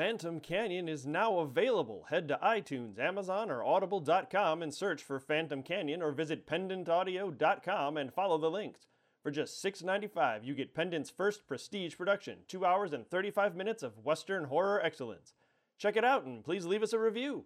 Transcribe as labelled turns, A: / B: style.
A: Phantom Canyon is now available. Head to iTunes, Amazon, or Audible.com and search for Phantom Canyon or visit PendantAudio.com and follow the links. For just $6.95, you get Pendant's first prestige production, 2 hours and 35 minutes of Western horror excellence. Check it out and please leave us a review.